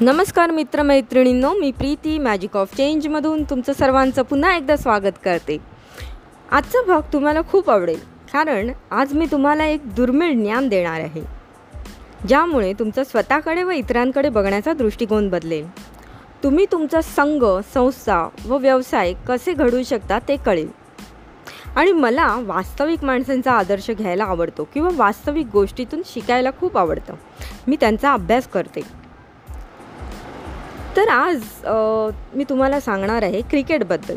नमस्कार मित्रमैत्रिणींनो मी प्रीती मॅजिक ऑफ चेंजमधून तुमचं सर्वांचं पुन्हा एकदा स्वागत करते. आजचा भाग तुम्हाला खूप आवडेल कारण आज मी तुम्हाला एक दुर्मिळ ज्ञान देणार आहे ज्यामुळे तुमचं स्वतःकडे व इतरांकडे बघण्याचा दृष्टिकोन बदलेल. तुम्ही तुमचा संघ संस्था व व्यवसाय कसे घडवू शकता ते कळेल. आणि मला वास्तविक माणसांचा आदर्श घ्यायला आवडतो किंवा वास्तविक गोष्टीतून शिकायला खूप आवडतं. मी त्यांचा अभ्यास करते. तर आज मी तुम्हाला सांगणार आहे क्रिकेटबद्दल.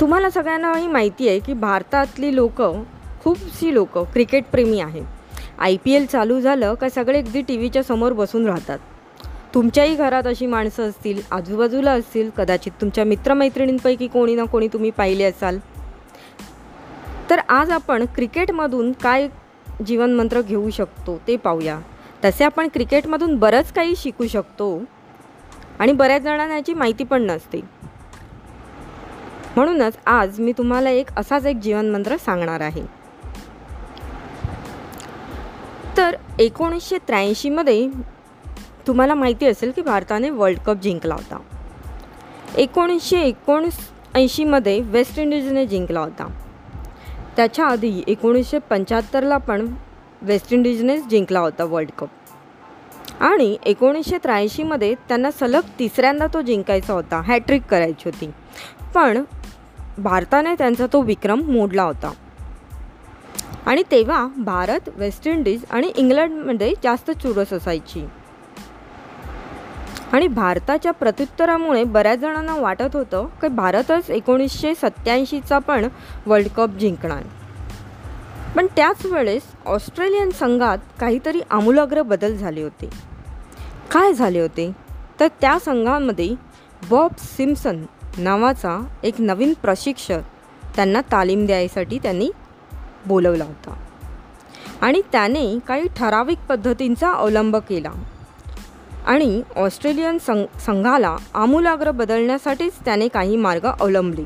तुम्हाला सगळ्यांनाही माहिती आहे की भारतातली लोक खूपशी लोकं क्रिकेटप्रेमी आहेत. आय पी एल चालू झालं का सगळे अगदी टी व्हीच्या समोर बसून राहतात. तुमच्याही घरात अशी माणसं असतील आजूबाजूला असतील कदाचित तुमच्या मित्रमैत्रिणींपैकी कोणी ना कोणी तुम्ही पाहिले असाल. तर आज आपण क्रिकेटमधून काय जीवनमंत्र घेऊ शकतो ते पाहूया. तसे आपण क्रिकेटमधून बरंच काही शिकू शकतो. आणि बऱ्याच जणांना याची माहिती पण नसते. म्हणूनच आज मी तुम्हाला एक असाच एक जीवनमंत्र सांगणार आहे. तर एकोणीसशे त्र्याऐंशीमध्ये तुम्हाला माहिती असेल की भारताने वर्ल्ड कप जिंकला होता. एकोणीसशे एकोणीस ऐंशीमध्ये वेस्ट इंडिजने जिंकला होता. त्याच्या आधी एकोणीसशे पंच्याहत्तरला पण वेस्ट इंडिजनेच जिंकला होता वर्ल्ड कप. आणि एकोणीसशे त्र्याऐंशीमध्ये त्यांना सलग तिसऱ्यांदा तो जिंकायचा होता. हॅट्रिक करायची होती. पण भारताने त्यांचा तो विक्रम मोडला होता. आणि तेव्हा भारत वेस्ट इंडिज आणि इंग्लंडमध्ये जास्त चुरस असायची. आणि भारताच्या प्रत्युत्तरामुळे बऱ्याच जणांना वाटत होतं की भारतच एकोणीसशे सत्याऐंशीचा पण वर्ल्ड कप जिंकणार. पण त्याच वेळेस ऑस्ट्रेलियन संघात काहीतरी आमूलाग्र बदल झाले होते. काय झाले होते? तर त्या संघामध्ये बॉब सिम्सन नावाचा एक नवीन प्रशिक्षक त्यांना तालीम द्यायसाठी त्यांनी बोलवला होता. आणि त्याने काही ठराविक पद्धतींचा अवलंब केला. आणि ऑस्ट्रेलियन संघ संघाला आमूलाग्र बदलण्यासाठीच त्याने काही मार्ग अवलंबले.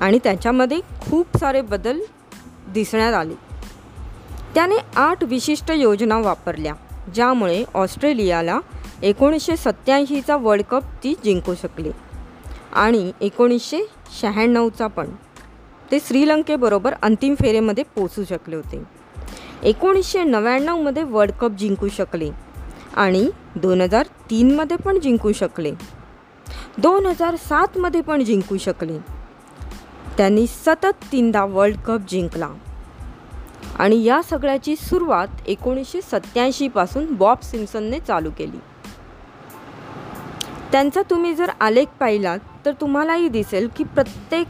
आणि त्याच्यामध्ये खूप सारे बदल दिसण्यात आले. त्याने आठ विशिष्ट योजना वापरल्या. ज्यामुळे ऑस्ट्रेलियाला एकोणीसशे सत्याऐंशीचा वर्ल्ड कप ती जिंकू शकली. आणि एकोणीसशे शहाण्णवचा पण. ते श्रीलंकेबरोबर अंतिम फेरेमध्ये पोचू शकले होते. एकोणीसशे नव्याण्णवमध्ये वर्ल्ड कप जिंकू शकले. आणि दोन हजार तीनमध्ये पण जिंकू शकले. दोन हजार सातमध्ये पण जिंकू शकले. त्यांनी सतत तीनदा वर्ल्ड कप जिंकला. आणि या सगळ्याची सुरुवात एकोणीसशे सत्याऐंशीपासून बॉब सिम्सनने चालू केली. त्यांचा तुम्ही जर आलेख पाहिलात तर तुम्हालाही दिसेल की प्रत्येक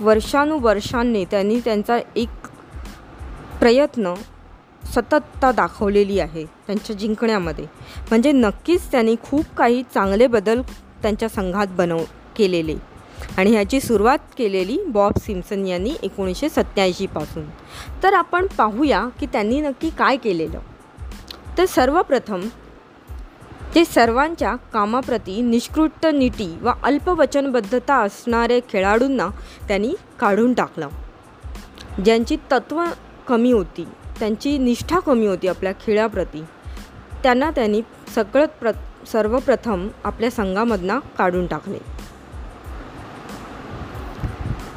वर्षानुवर्षांनी त्यांनी त्यांचा एक प्रयत्न सततता दाखवलेली आहे त्यांच्या जिंकण्यामध्ये. म्हणजे नक्कीच त्यांनी खूप काही चांगले बदल त्यांच्या संघात बनव केलेले. आणि ह्याची सुरुवात केलेली बॉब सिम्सन यांनी एकोणीसशे सत्याऐंशीपासून तर आपण पाहूया की त्यांनी नक्की काय केलेलं. तर सर्वप्रथम ते सर्वांच्या कामाप्रती निष्कृष्ट नीती व अल्पवचनबद्धता असणारे खेळाडूंना त्यांनी काढून टाकलं. ज्यांची तत्त्व कमी होती त्यांची निष्ठा कमी होती आपल्या खेळाप्रती त्यांना त्यांनी सगळं प्र सर्वप्रथम आपल्या संघामधनं काढून टाकले.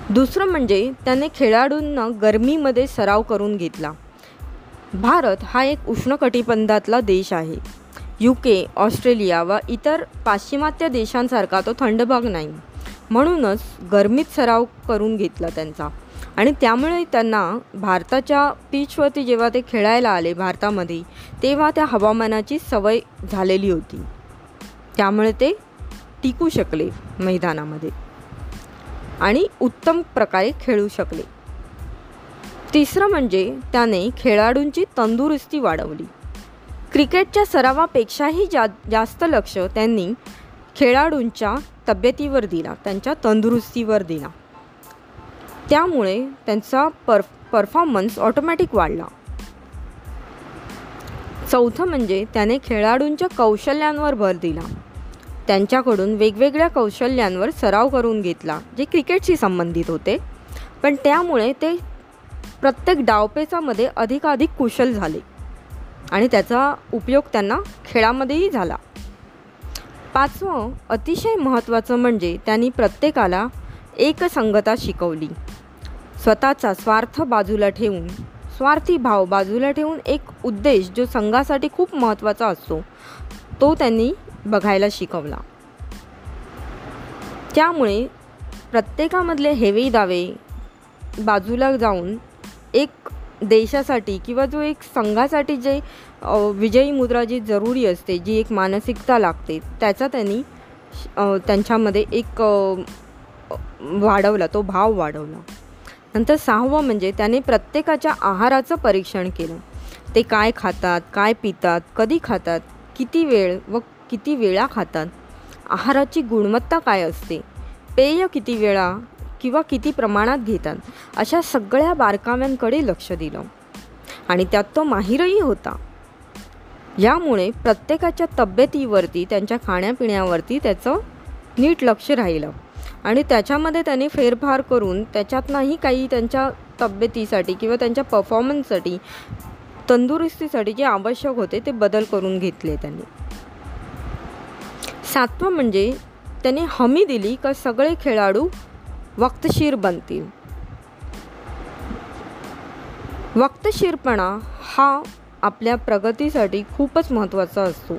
दुसरं म्हणजे त्याने खेळाडूंना गरमीमध्ये सराव करून घेतला. भारत हा एक उष्णकटिबंधातला देश आहे. यू के ऑस्ट्रेलिया व इतर पाश्चिमात्य देशांसारखा तो थंड भाग नाही. म्हणूनच गरमीत सराव करून घेतला त्यांचा. आणि त्यामुळे त्यांना भारताच्या पिचवरती जेव्हा ते खेळायला आले भारतामध्ये तेव्हा त्या हवामानाची सवय झालेली होती. त्यामुळे ते टिकू शकले मैदानामध्ये. आणि उत्तम प्रकारे खेळू शकले. तिसरं म्हणजे त्याने खेळाडूंची तंदुरुस्ती वाढवली. क्रिकेटच्या सरावापेक्षाही जा जास्त लक्ष त्यांनी खेळाडूंच्या तब्येतीवर दिला त्यांच्या तंदुरुस्तीवर दिला. त्यामुळे त्यांचा पर परफॉर्मन्स ऑटोमॅटिक वाढला. चौथं म्हणजे त्याने खेळाडूंच्या कौशल्यांवर भर दिला. त्यांच्याकडून वेगवेगळ्या कौशल्यांवर सराव करून घेतला जे क्रिकेटशी संबंधित होते. पण त्यामुळे ते प्रत्येक डावपेचामध्ये अधिकाधिक कुशल झाले आणि त्याचा उपयोग त्यांना खेळामध्येही झाला. पाचवं अतिशय महत्त्वाचं म्हणजे त्यांनी प्रत्येकाला एकसंगता शिकवली. स्वतःचा स्वार्थ बाजूला ठेवून स्वार्थी भाव बाजूला ठेवून एक उद्देश जो संघासाठी खूप महत्त्वाचा असतो तो त्यांनी बघायला शिकवला. त्यामुळे प्रत्येकामधले हेवे दावे बाजूला जाऊन एक देशासाठी किंवा जो एक संघासाठी जे विजयी मुद्रा जी जरुरी असते जी एक मानसिकता लागते त्याचा त्यांनी त्यांच्यामध्ये एक वाढवला तो भाव वाढवला. नंतर सहावं म्हणजे त्याने प्रत्येकाच्या आहाराचं परीक्षण केलं. ते काय खातात काय पितात कधी खातात किती वेळ व किती वेळा खातात? आहाराची गुणवत्ता काय असते? पेय किती वेळा किंवा किती प्रमाणात घेतात? अशा सगळ्या बारकाव्यांकडे लक्ष दिलं. आणि त्यात तो माहीरही होता. यामुळे प्रत्येकाच्या तब्येतीवरती त्यांच्या खाण्यापिण्यावरती त्याचं नीट लक्ष राहिलं. आणि त्याच्यामध्ये त्याने फेरफार करून त्याच्यातनंही काही त्यांच्या तब्येतीसाठी किंवा त्यांच्या परफॉर्मन्ससाठी तंदुरुस्तीसाठी जे आवश्यक होते ते बदल करून घेतले त्यांनी. सातवं म्हणजे त्याने हमी दिली का सगळे खेळाडू वक्तशीर बनतील. वक्तशीरपणा हा आपल्या प्रगतीसाठी खूपच महत्त्वाचा असतो.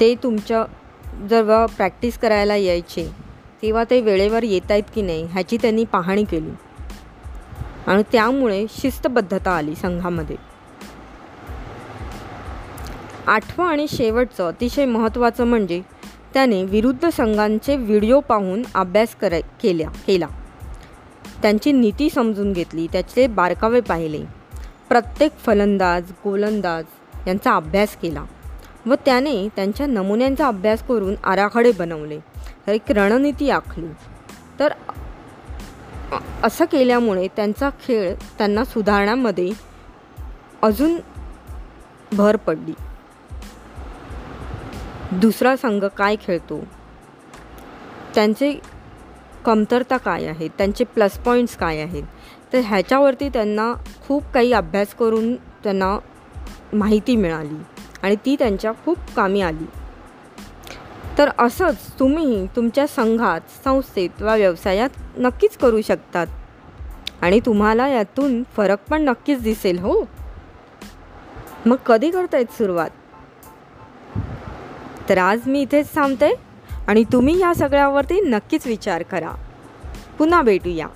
ते तुमच्या जेव्हा प्रॅक्टिस करायला यायचे तेव्हा ते वेळेवर येत आहेत की नाही ह्याची त्यांनी पाहणी केली. आणि त्यामुळे शिस्तबद्धता आली संघामध्ये. आठवं आणि शेवटचं अतिशय महत्त्वाचं म्हणजे त्याने विरुद्ध संघांचे व्हिडिओ पाहून अभ्यास कराय केल्या केला. त्यांची नीती समजून घेतली त्याचे बारकावे पाहिले. प्रत्येक फलंदाज गोलंदाज यांचा अभ्यास केला व त्याने त्यांच्या नमुन्यांचा अभ्यास करून आराखडे बनवले. एक रणनीती आखली. तर असं केल्यामुळे त्यांचा खेळ त्यांना सुधारण्यामध्ये अजून भर पडली. दुसरा संघ काय खेळतो? त्यांचे कमतरता काय आहेत त्यांचे प्लस पॉईंट्स काय आहेत? तर ह्याच्यावरती त्यांना खूप काही अभ्यास करून त्यांना माहिती मिळाली आणि ती त्यांच्या खूप कामी आली. तर असंच तुम्ही तुमच्या संघात संस्थेत वा व्यवसायात नक्कीच करू शकतात. आणि तुम्हाला यातून फरक पण नक्कीच दिसेल हो. मग कधी करतायत सुरुवात? तर आज मी इथेच थांबते आणि तुम्ही या सगळ्यावरती नक्कीच विचार करा. पुन्हा भेटूया.